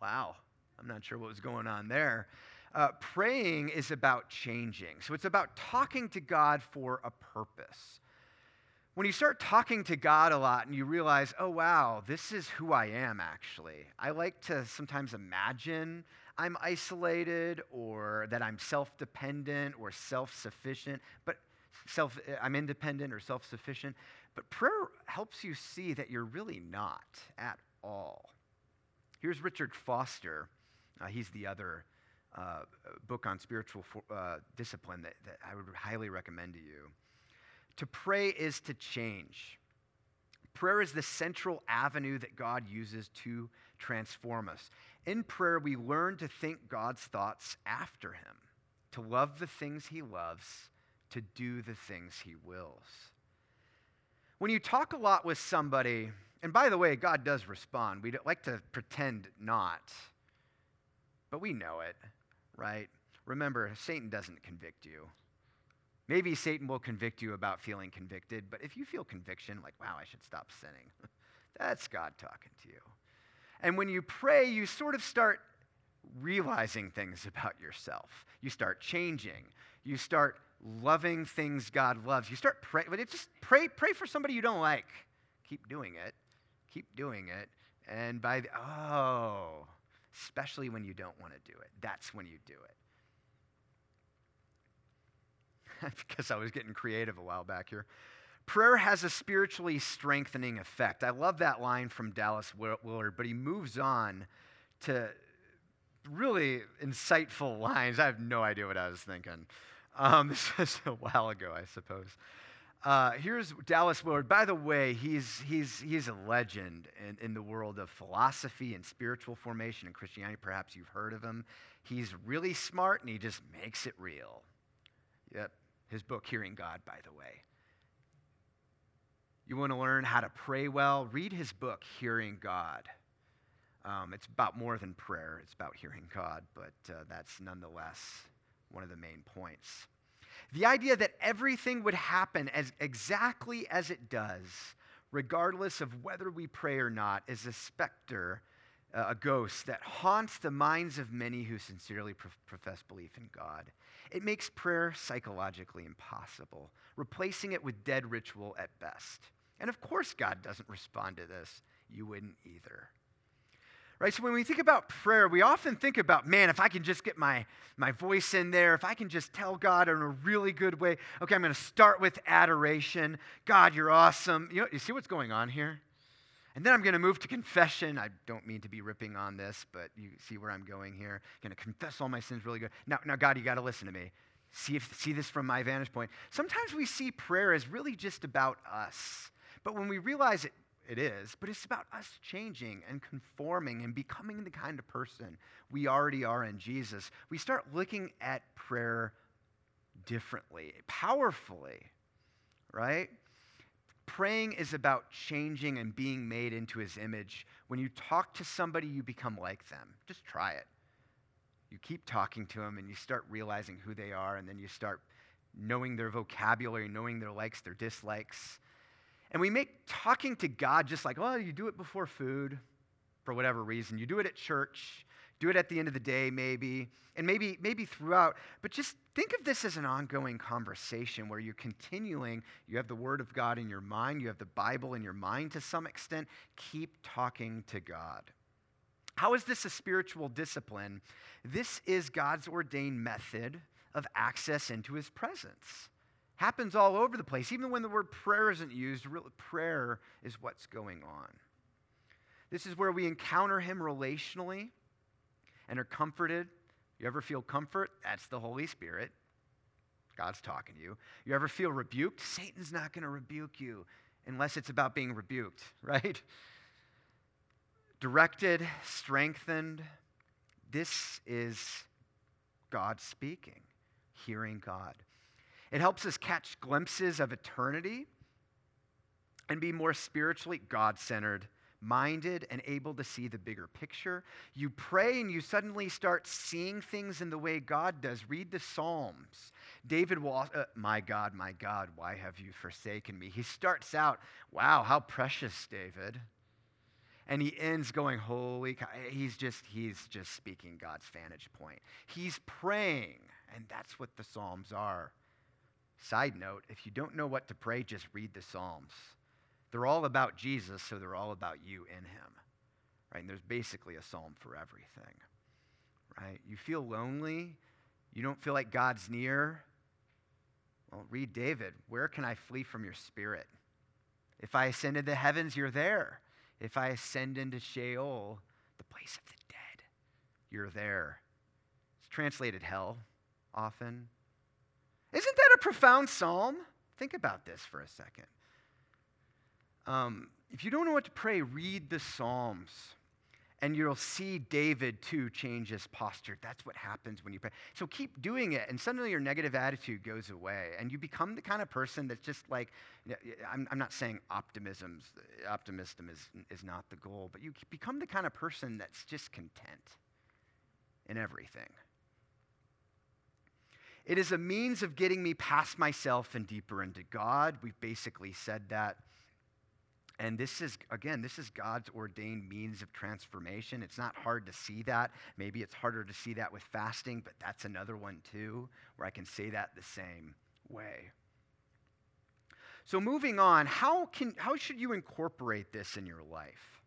Wow, I'm not sure what was going on there. Uh, praying is about changing. So it's about talking to God for a purpose. When you start talking to God a lot and you realize, oh, wow, this is who I am actually. I like to sometimes imagine I'm isolated or that I'm self dependent or self sufficient, but self, I'm independent or self sufficient. But prayer helps you see that you're really not at all. Here's Richard Foster. Uh, he's the other uh, book on spiritual uh, discipline that, that I would highly recommend to you. To pray is to change. Prayer is the central avenue that God uses to transform us. In prayer, we learn to think God's thoughts after Him, to love the things He loves, to do the things He wills. When you talk a lot with somebody, and by the way, God does respond. We like to pretend not, but we know it right? Remember, Satan doesn't convict you. Maybe Satan will convict you about feeling convicted, but if you feel conviction, like, wow, I should stop sinning, <laughs> that's God talking to you. And when you pray, you sort of start realizing things about yourself. You start changing. You start loving things God loves. You start praying, but it just pray, pray for somebody you don't like. Keep doing it. Keep doing it. And by the, oh, especially when you don't want to do it. That's when you do it. <laughs> because I was getting creative a while back here. Prayer has a spiritually strengthening effect. I love that line from Dallas Willard, but he moves on to really insightful <laughs> lines. I have no idea what I was thinking. Um, <laughs> this was a while ago, I suppose. Uh, here's Dallas Willard. By the way, he's, he's, he's a legend in, in the world of philosophy and spiritual formation and Christianity. Perhaps you've heard of him. He's really smart and he just makes it real. Yep, his book, Hearing God, by the way. You want to learn how to pray well? Read his book, Hearing God. Um, it's about more than prayer, it's about hearing God, but uh, that's nonetheless one of the main points. The idea that everything would happen as exactly as it does, regardless of whether we pray or not, is a specter, uh, a ghost that haunts the minds of many who sincerely profess belief in God. It makes prayer psychologically impossible, replacing it with dead ritual at best. And of course, God doesn't respond to this. You wouldn't either right? So when we think about prayer, we often think about, man, if I can just get my, my voice in there, if I can just tell God in a really good way, okay, I'm going to start with adoration. God, you're awesome. You, know, you see what's going on here? And then I'm going to move to confession. I don't mean to be ripping on this, but you see where I'm going here. I'm going to confess all my sins really good. Now, now God, you got to listen to me. See, if, see this from my vantage point. Sometimes we see prayer as really just about us. But when we realize it it is, but it's about us changing and conforming and becoming the kind of person we already are in Jesus. We start looking at prayer differently, powerfully, right? Praying is about changing and being made into his image. When you talk to somebody, you become like them. Just try it. You keep talking to them and you start realizing who they are, and then you start knowing their vocabulary, knowing their likes, their dislikes and we make talking to God just like, oh, you do it before food for whatever reason. You do it at church. Do it at the end of the day, maybe, and maybe, maybe throughout. But just think of this as an ongoing conversation where you're continuing. You have the Word of God in your mind, you have the Bible in your mind to some extent. Keep talking to God. How is this a spiritual discipline? This is God's ordained method of access into His presence. Happens all over the place. Even when the word prayer isn't used, prayer is what's going on. This is where we encounter Him relationally and are comforted. You ever feel comfort? That's the Holy Spirit. God's talking to you. You ever feel rebuked? Satan's not going to rebuke you unless it's about being rebuked, <laughs> right? Directed, strengthened. This is God speaking, hearing God. It helps us catch glimpses of eternity and be more spiritually God centered minded and able to see the bigger picture. You pray and you suddenly start seeing things in the way God does. Read the Psalms. David will, uh, my God, my God, why have you forsaken me? He starts out, wow, how precious, David. And he ends going, holy, he's just, he's just speaking God's vantage point. He's praying, and that's what the Psalms are. Side note, if you don't know what to pray, just read the Psalms. They're all about Jesus, so they're all about you in him. Right? And there's basically a psalm for everything. Right? You feel lonely, you don't feel like God's near. Well, read David. Where can I flee from your spirit? If I ascend into the heavens, you're there. If I ascend into Sheol, the place of the dead, you're there. It's translated hell often. A profound psalm? Think about this for a second. Um, if you don't know what to pray, read the Psalms. And you'll see David too change his posture. That's what happens when you pray. So keep doing it, and suddenly your negative attitude goes away, and you become the kind of person that's just like. I'm, I'm not saying optimism optimism is, is not the goal, but you become the kind of person that's just content in everything. It is a means of getting me past myself and deeper into God. We've basically said that. And this is, again, this is God's ordained means of transformation. It's not hard to see that. Maybe it's harder to see that with fasting, but that's another one too, where I can say that the same way. So, moving on, how, can, how should you incorporate this in your life?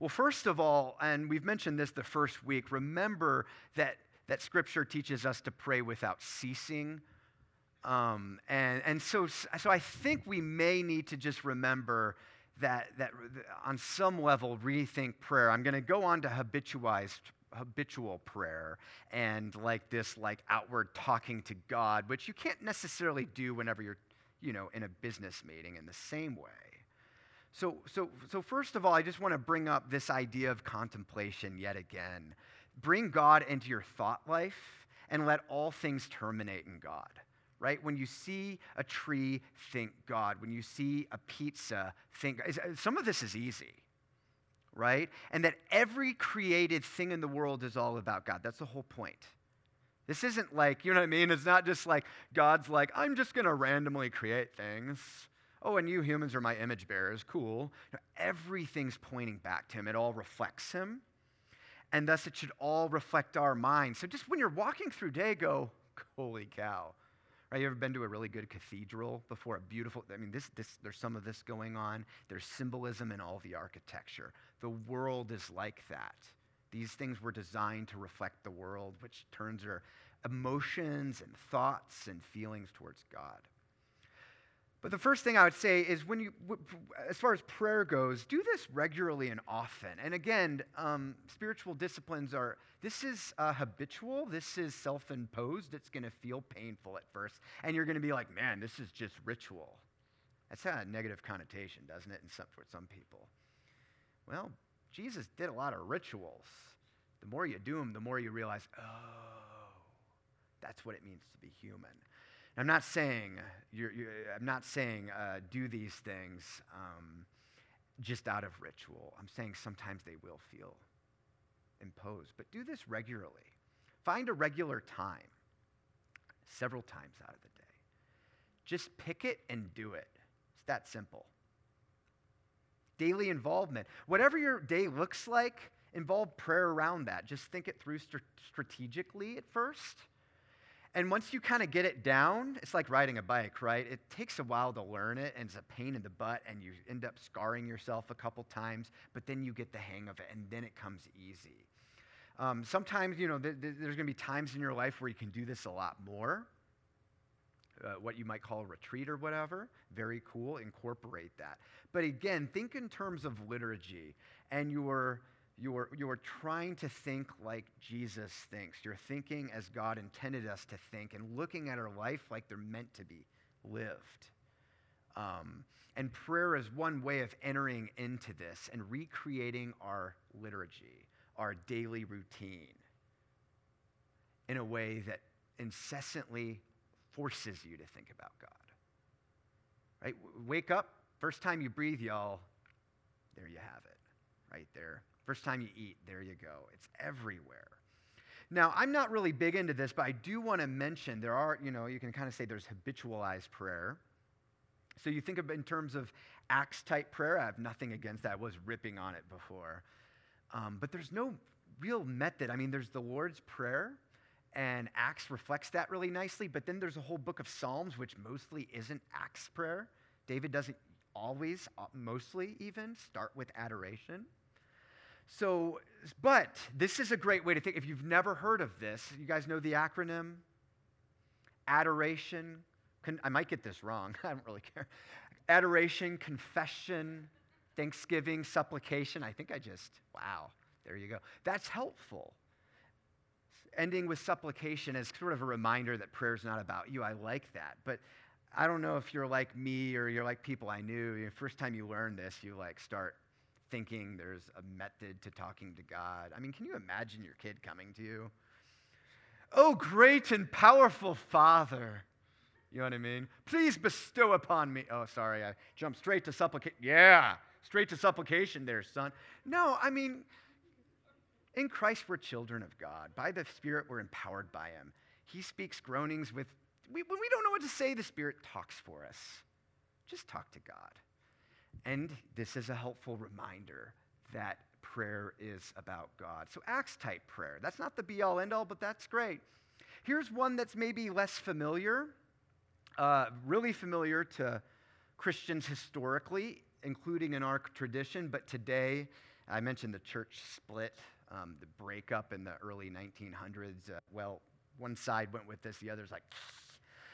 Well, first of all, and we've mentioned this the first week, remember that, that Scripture teaches us to pray without ceasing um, and, and so, so I think we may need to just remember that, that on some level, rethink prayer. I'm going to go on to habitualized habitual prayer and like this like outward talking to God, which you can't necessarily do whenever you're, you know, in a business meeting in the same way. So, so, so first of all, I just want to bring up this idea of contemplation yet again. Bring God into your thought life and let all things terminate in God right? When you see a tree, think God. When you see a pizza, think uh, some of this is easy, right? And that every created thing in the world is all about God. That's the whole point. This isn't like, you know what I mean? It's not just like God's like, I'm just going to randomly create things. Oh, and you humans are my image bearers. Cool. everything's pointing back to Him, it all reflects Him. And thus, it should all reflect our minds. So, just when you're walking through day, go, holy cow, Right? You ever been to a really good cathedral before? A beautiful, I mean, this, this, there's some of this going on. There's symbolism in all the architecture. The world is like that. These things were designed to reflect the world, which turns our emotions and thoughts and feelings towards God. But the first thing I would say is when you, as far as prayer goes, do this regularly and often. And again, um, spiritual disciplines are, this is uh, habitual, this is self imposed. It's going to feel painful at first. And you're going to be like, man, this is just ritual. That's a negative connotation, doesn't it, in some, for some people? Well, Jesus did a lot of rituals. The more you do them, the more you realize, oh, that's what it means to be human. I'm not saying, you're, you're, I'm not saying uh, do these things um, just out of ritual. I'm saying sometimes they will feel imposed, but do this regularly. Find a regular time, several times out of the day. Just pick it and do it. It's that simple. Daily involvement. Whatever your day looks like, involve prayer around that. Just think it through st- strategically at first. And once you kind of get it down, it's like riding a bike, right? It takes a while to learn it, and it's a pain in the butt, and you end up scarring yourself a couple times, but then you get the hang of it, and then it comes easy. Um, sometimes, you know, th- th- there's going to be times in your life where you can do this a lot more. Uh, what you might call a retreat or whatever. Very cool. Incorporate that. But again, think in terms of liturgy and your you're, you're trying to think like Jesus thinks. You're thinking as God intended us to think and looking at our life like they're meant to be lived. Um, and prayer is one way of entering into this and recreating our liturgy, our daily routine, in a way that incessantly forces you to think about God. Right? Wake up, first time you breathe, y'all, there you have it, right there. First time you eat, there you go. It's everywhere. Now, I'm not really big into this, but I do want to mention there are, you know, you can kind of say there's habitualized prayer. So you think of in terms of Acts type prayer. I have nothing against that. I was ripping on it before. Um, but there's no real method. I mean, there's the Lord's Prayer, and Acts reflects that really nicely. But then there's a whole book of Psalms, which mostly isn't Acts prayer. David doesn't always, uh, mostly even, start with adoration. So, but this is a great way to think. If you've never heard of this, you guys know the acronym adoration. Con- I might get this wrong. <laughs> I don't really care. Adoration, confession, thanksgiving, supplication. I think I just, wow, there you go. That's helpful. Ending with supplication is sort of a reminder that prayer is not about you. I like that. But I don't know if you're like me or you're like people I knew. The first time you learn this, you like start thinking there's a method to talking to God. I mean, can you imagine your kid coming to you? Oh, great and powerful Father. You know what I mean? Please bestow upon me. Oh, sorry, I jumped straight to supplication. Yeah, straight to supplication there, son. No, I mean, in Christ we're children of God. By the Spirit we're empowered by Him. He speaks groanings with, when we don't know what to say, the Spirit talks for us. Just talk to God. And this is a helpful reminder that prayer is about God. So, Acts type prayer. That's not the be all end all, but that's great. Here's one that's maybe less familiar, uh, really familiar to Christians historically, including in our tradition, but today, I mentioned the church split, um, the breakup in the early 1900s. Uh, well, one side went with this, the other's like,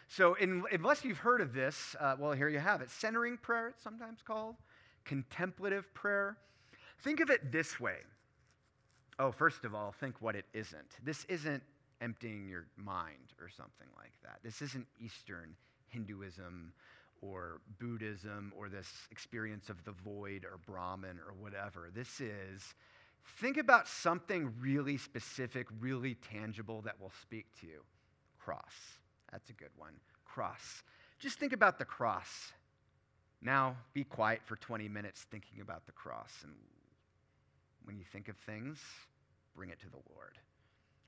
so, in, unless you've heard of this, uh, well, here you have it. Centering prayer, it's sometimes called, contemplative prayer. Think of it this way. Oh, first of all, think what it isn't. This isn't emptying your mind or something like that. This isn't Eastern Hinduism or Buddhism or this experience of the void or Brahman or whatever. This is think about something really specific, really tangible that will speak to you. Cross. That's a good one. Cross. Just think about the cross. Now, be quiet for 20 minutes thinking about the cross. And when you think of things, bring it to the Lord.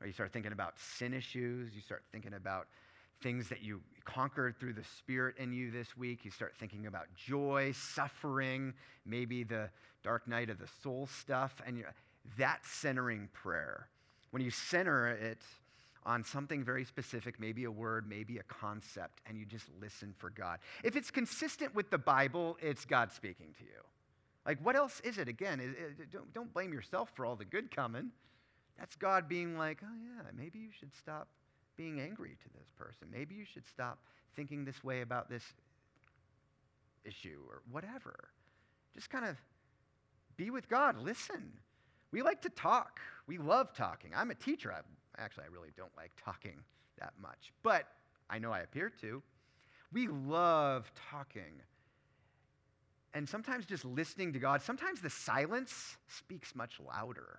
Or you start thinking about sin issues. You start thinking about things that you conquered through the Spirit in you this week. You start thinking about joy, suffering, maybe the dark night of the soul stuff. And that centering prayer. When you center it, on something very specific, maybe a word, maybe a concept, and you just listen for God. If it's consistent with the Bible, it's God speaking to you. Like, what else is it? Again, it, it, don't, don't blame yourself for all the good coming. That's God being like, oh, yeah, maybe you should stop being angry to this person. Maybe you should stop thinking this way about this issue or whatever. Just kind of be with God. Listen. We like to talk. We love talking. I'm a teacher. I Actually, I really don't like talking that much, but I know I appear to. We love talking. And sometimes just listening to God, sometimes the silence speaks much louder.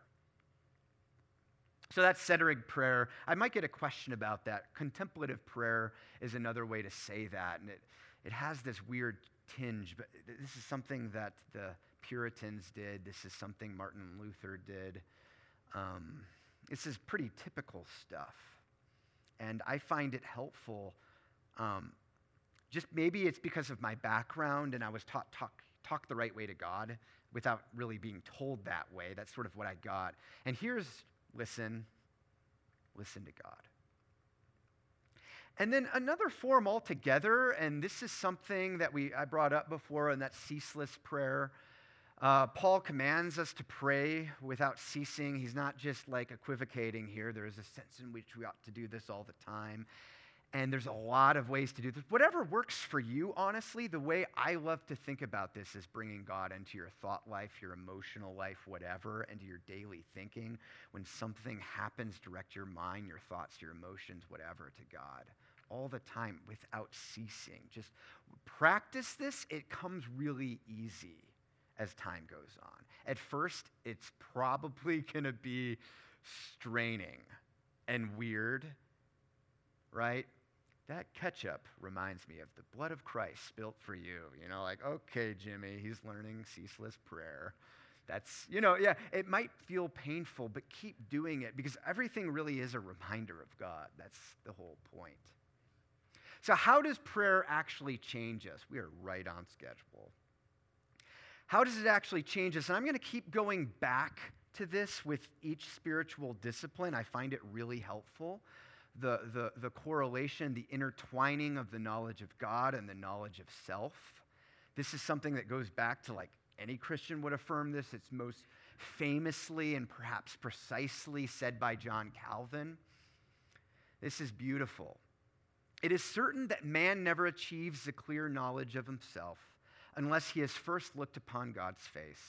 So that's centering prayer. I might get a question about that. Contemplative prayer is another way to say that. And it, it has this weird tinge, but this is something that the Puritans did. This is something Martin Luther did. Um, this is pretty typical stuff. And I find it helpful. Um, just maybe it's because of my background and I was taught talk, talk the right way to God without really being told that way. That's sort of what I got. And here's listen, listen to God. And then another form altogether, and this is something that we I brought up before, and that's ceaseless prayer. Uh, Paul commands us to pray without ceasing. He's not just like equivocating here. There is a sense in which we ought to do this all the time. And there's a lot of ways to do this. Whatever works for you, honestly, the way I love to think about this is bringing God into your thought life, your emotional life, whatever, into your daily thinking. When something happens, direct your mind, your thoughts, your emotions, whatever, to God all the time without ceasing. Just practice this, it comes really easy as time goes on. At first, it's probably <laughs> going to be straining and weird, right? That ketchup reminds me of the blood of Christ spilt for you. You know, like, okay, Jimmy, he's learning ceaseless prayer. That's, you know, yeah, it might feel painful, but keep doing it because everything really is a reminder of God. That's the whole point. So, how does prayer actually change us? We are right on schedule. How does it actually change us? And I'm going to keep going back to this with each spiritual discipline. I find it really helpful. The, the, the correlation, the intertwining of the knowledge of God and the knowledge of self. This is something that goes back to like any Christian would affirm this. It's most famously and perhaps precisely said by John Calvin. This is beautiful. It is certain that man never achieves a clear knowledge of himself unless he has first looked upon God's face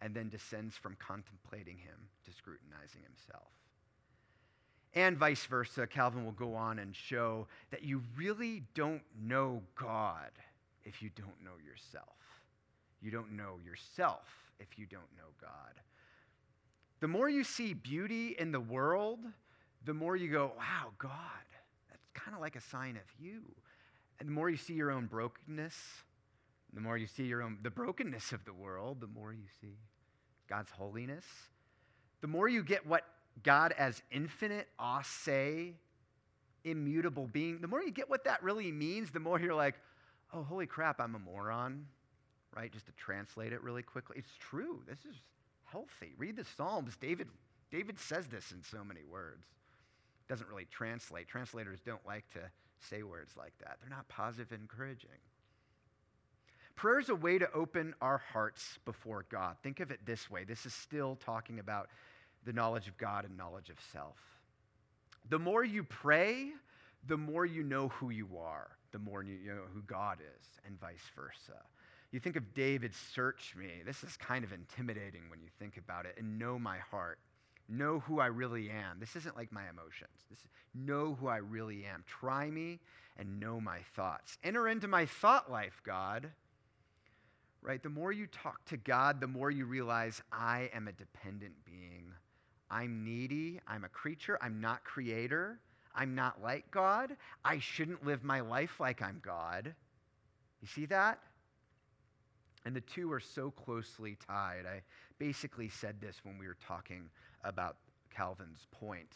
and then descends from contemplating him to scrutinizing himself. And vice versa, Calvin will go on and show that you really don't know God if you don't know yourself. You don't know yourself if you don't know God. The more you see beauty in the world, the more you go, wow, God, that's kind of like a sign of you. And the more you see your own brokenness, the more you see your own, the brokenness of the world, the more you see God's holiness. The more you get what God as infinite, a se, immutable being, the more you get what that really means, the more you're like, oh, holy crap, I'm a moron, right? Just to translate it really quickly. It's true. This is healthy. Read the Psalms. David, David says this in so many words. Doesn't really translate. Translators don't like to say words like that. They're not positive and encouraging. Prayer is a way to open our hearts before God. Think of it this way this is still talking about the knowledge of God and knowledge of self. The more you pray, the more you know who you are, the more you know who God is, and vice versa. You think of David, search me. This is kind of intimidating when you think about it, and know my heart. Know who I really am. This isn't like my emotions. This know who I really am. Try me and know my thoughts. Enter into my thought life, God right? The more you talk to God, the more you realize I am a dependent being. I'm needy. I'm a creature. I'm not creator. I'm not like God. I shouldn't live my life like I'm God. You see that? And the two are so closely tied. I basically said this when we were talking about Calvin's point.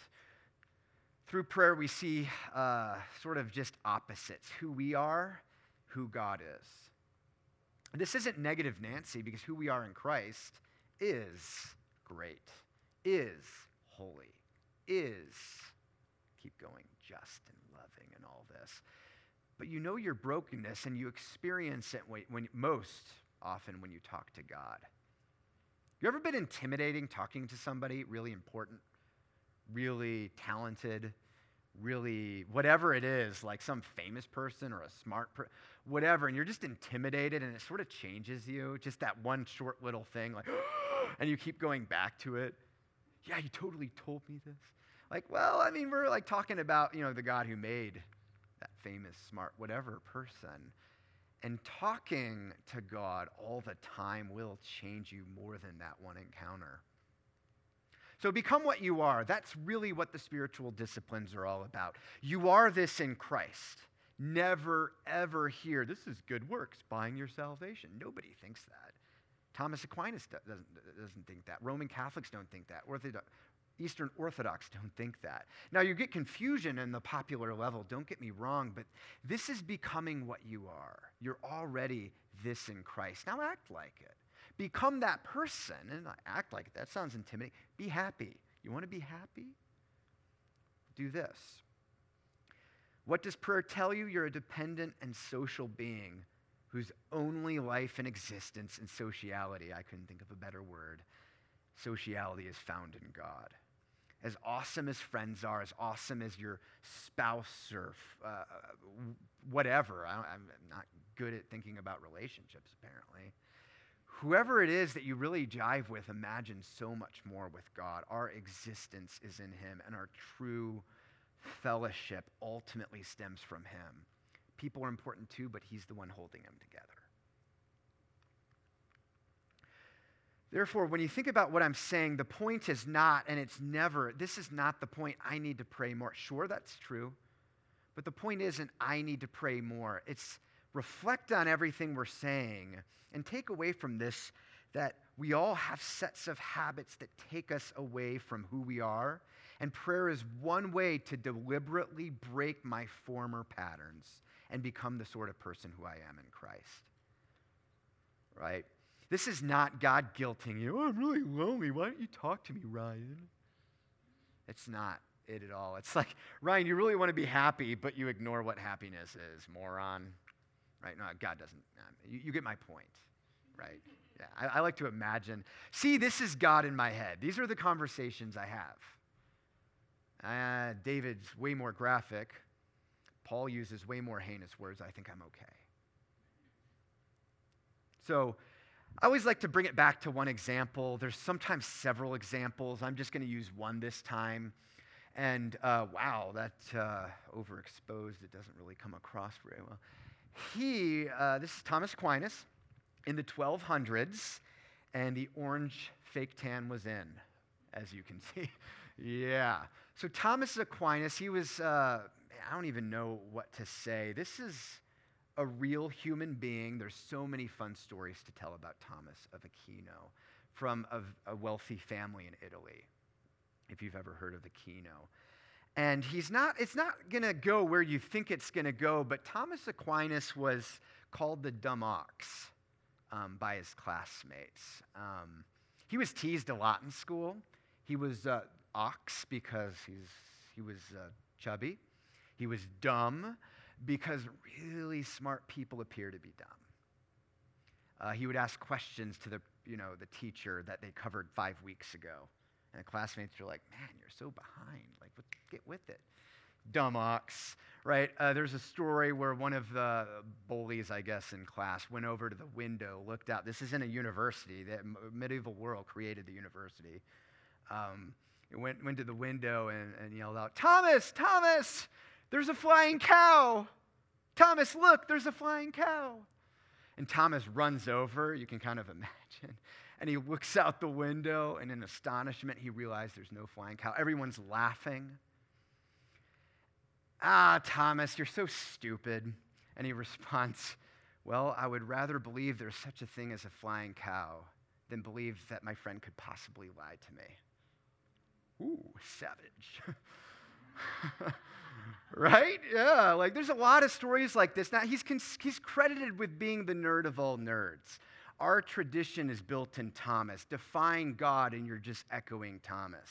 Through prayer, we see uh, sort of just opposites who we are, who God is. This isn't negative Nancy because who we are in Christ is great, is holy, is, keep going, just and loving and all this. But you know your brokenness and you experience it when, when most often when you talk to God. You ever been intimidating talking to somebody really important, really talented, really whatever it is, like some famous person or a smart person, whatever, and you're just intimidated and it sort of changes you, just that one short little thing, like, <gasps> and you keep going back to it. Yeah, you totally told me this. Like, well, I mean, we're like talking about, you know, the God who made that famous, smart, whatever person. And talking to God all the time will change you more than that one encounter. So become what you are. That's really what the spiritual disciplines are all about. You are this in Christ. Never, ever hear, this is good works, buying your salvation. Nobody thinks that. Thomas Aquinas doesn't, doesn't think that. Roman Catholics don't think that. Orthodox, Eastern Orthodox don't think that. Now, you get confusion in the popular level, don't get me wrong, but this is becoming what you are. You're already this in Christ. Now, act like it. Become that person and act like it. That sounds intimidating. Be happy. You want to be happy? Do this. What does prayer tell you? You're a dependent and social being whose only life and existence and sociality, I couldn't think of a better word, sociality is found in God as awesome as friends are, as awesome as your spouse or uh, whatever, I am not good at thinking about relationships, apparently. Whoever it is that you really jive with, imagine so much more with God. Our existence is in Him, and our true fellowship ultimately stems from Him. People are important too, but He's the one holding them together. Therefore, when you think about what I'm saying, the point is not, and it's never, this is not the point, I need to pray more. Sure, that's true. But the point isn't, I need to pray more. It's reflect on everything we're saying and take away from this that we all have sets of habits that take us away from who we are. And prayer is one way to deliberately break my former patterns and become the sort of person who I am in Christ. Right? This is not God guilting you. Oh, I'm really lonely. Why don't you talk to me, Ryan? It's not it at all. It's like, Ryan, you really want to be happy, but you ignore what happiness is, moron. Right? No, God doesn't. You, you get my point, right? Yeah, I, I like to imagine. See, this is God in my head. These are the conversations I have. Uh, David's way more graphic. Paul uses way more heinous words. I think I'm okay. So, I always like to bring it back to one example. There's sometimes several examples. I'm just going to use one this time. And uh, wow, that uh, overexposed, it doesn't really come across very well. He, uh, this is Thomas Aquinas in the 1200s, and the orange fake tan was in, as you can <laughs> see. yeah. So Thomas Aquinas, he was, uh, I don't even know what to say. This is a real human being. There's so many fun stories to tell about Thomas of Aquino from a, a wealthy family in Italy, if you've ever heard of Aquino. And he's not, it's not going to go where you think it's going to go, but Thomas Aquinas was called the dumb ox um, by his classmates. Um, he was teased a lot in school. He was uh, ox because he's, he was uh, chubby. He was dumb because really smart people appear to be dumb. Uh, he would ask questions to the, you know, the teacher that they covered five weeks ago. And the classmates are like, man, you're so behind. Like, get with it. Dumb ox, right? Uh, there's a story where one of the bullies, I guess, in class went over to the window, looked out. This is in a university. The medieval world created the university. Um, went, went to the window and, and yelled out, Thomas, Thomas, there's a flying cow. Thomas, look, there's a flying cow. And Thomas runs over, you can kind of imagine. And he looks <laughs> out the window, and in astonishment, he realizes there's no flying cow. Everyone's laughing. Ah, Thomas, you're so stupid. And he <laughs> responds, Well, I would rather believe there's such a thing as a flying cow than believe that my friend could possibly lie to me. Ooh, savage. <laughs> right? Yeah, like there's a lot of stories like this. Now, he's, cons- he's credited with being the nerd of all nerds. Our tradition is built in Thomas. Define God, and you're just echoing Thomas.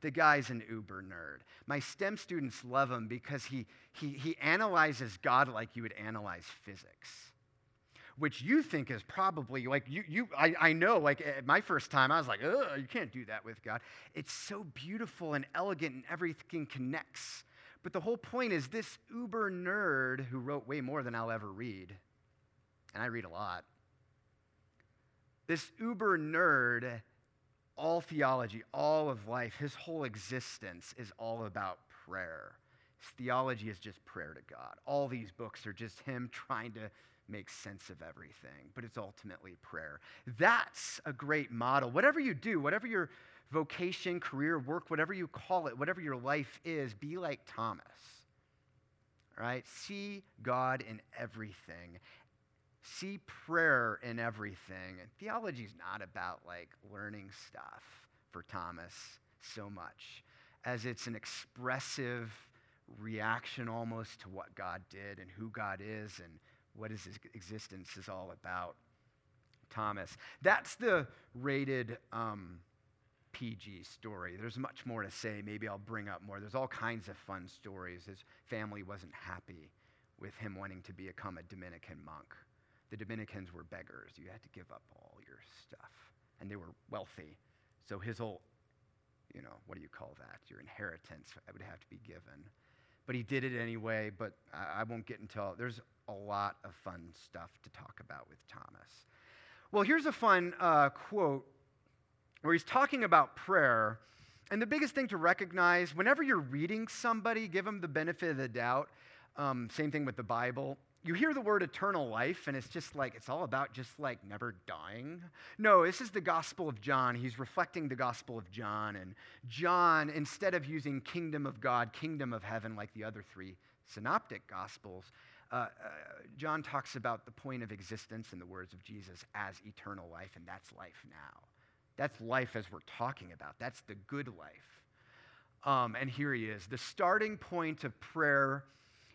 The guy's an uber nerd. My STEM students love him because he, he, he analyzes God like you would analyze physics which you think is probably like you, you I, I know like my first time i was like oh you can't do that with god it's so beautiful and elegant and everything connects but the whole point is this uber nerd who wrote way more than I'll ever read, and I read a lot. This uber nerd, all theology, all of life, his whole existence is all about prayer. His theology is just prayer to God. All these books are just him trying to make sense of everything, but it's ultimately prayer. That's a great model. Whatever you do, whatever your vocation, career, work, whatever you call it, whatever your life is, be like Thomas. Right? See God in everything. See prayer in everything. And theology is not about like learning stuff for Thomas. so much, as it's an expressive reaction almost to what God did and who God is and what his existence is all about. Thomas. That's the rated um, PG story. There's much more to say. Maybe I'll bring up more. There's all kinds of fun stories. His family wasn't happy with him wanting to become a Dominican monk. The Dominicans were beggars. You had to give up all your stuff. And they were wealthy. So his whole, you know, what do you call that? Your inheritance would have to be given. But he did it anyway, but I, I won't get into. There's a lot of fun stuff to talk about with Thomas. Well, here's a fun uh, quote where he's talking about prayer. And the biggest thing to recognize whenever you're reading somebody, give them the benefit of the doubt. Um, same thing with the Bible. You hear the word eternal life, and it's just like, it's all about just like never dying. No, this is the Gospel of John. He's reflecting the Gospel of John. And John, instead of using kingdom of God, kingdom of heaven, like the other three synoptic Gospels, uh, uh, John talks about the point of existence in the words of Jesus as eternal life, and that's life now. That's life as we're talking about. That's the good life. Um, and here he is. The starting point of prayer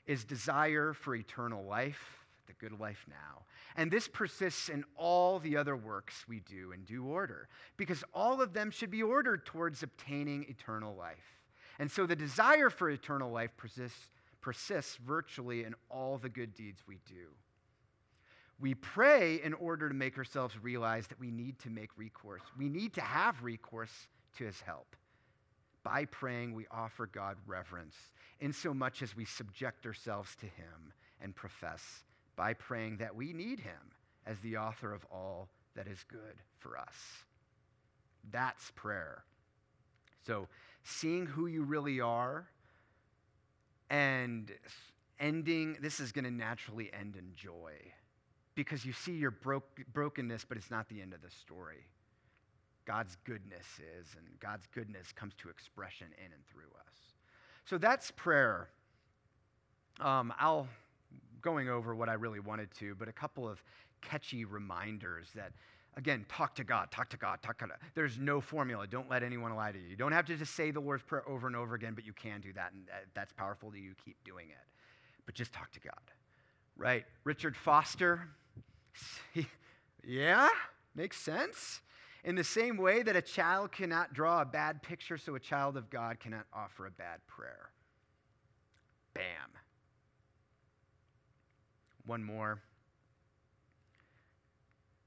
is desire for eternal life, the good life now. And this persists in all the other works we do in due order, because all of them should be ordered towards obtaining eternal life. And so the desire for eternal life persists, persists virtually in all the good deeds we do. We pray in order to make ourselves realize that we need to make recourse. We need to have recourse to his help. By praying, we offer God reverence, in so much as we subject ourselves to him and profess by praying that we need him as the author of all that is good for us. That's prayer. So, seeing who you really are and ending, this is going to naturally end in joy because you see your broke, brokenness, but it's not the end of the story. God's goodness is, and God's goodness comes to expression in and through us. So that's prayer. Um, I'll going over what I really wanted to, but a couple of catchy reminders that again, talk to God, talk to God, talk to God. There's no formula. Don't let anyone lie to you. You don't have to just say the Lord's Prayer over and over again, but you can do that, and that's powerful that you keep doing it. But just talk to God, right? Richard Foster, <laughs> yeah, makes sense. In the same way that a child cannot draw a bad picture, so a child of God cannot offer a bad prayer. Bam. One more.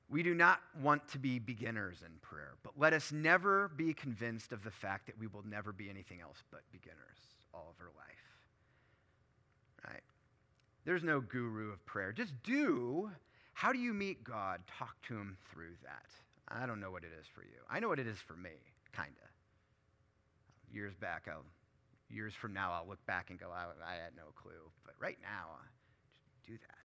We do not want to be beginners in prayer, but let us never be convinced of the fact that we will never be anything else but beginners all of our life. Right? There's no guru of prayer. Just do how do you meet God? Talk to Him through that. I don't know what it is for you. I know what it is for me, kind of. Years back, I'll, years from now, I'll look back and go, I, I had no clue. But right now, do that.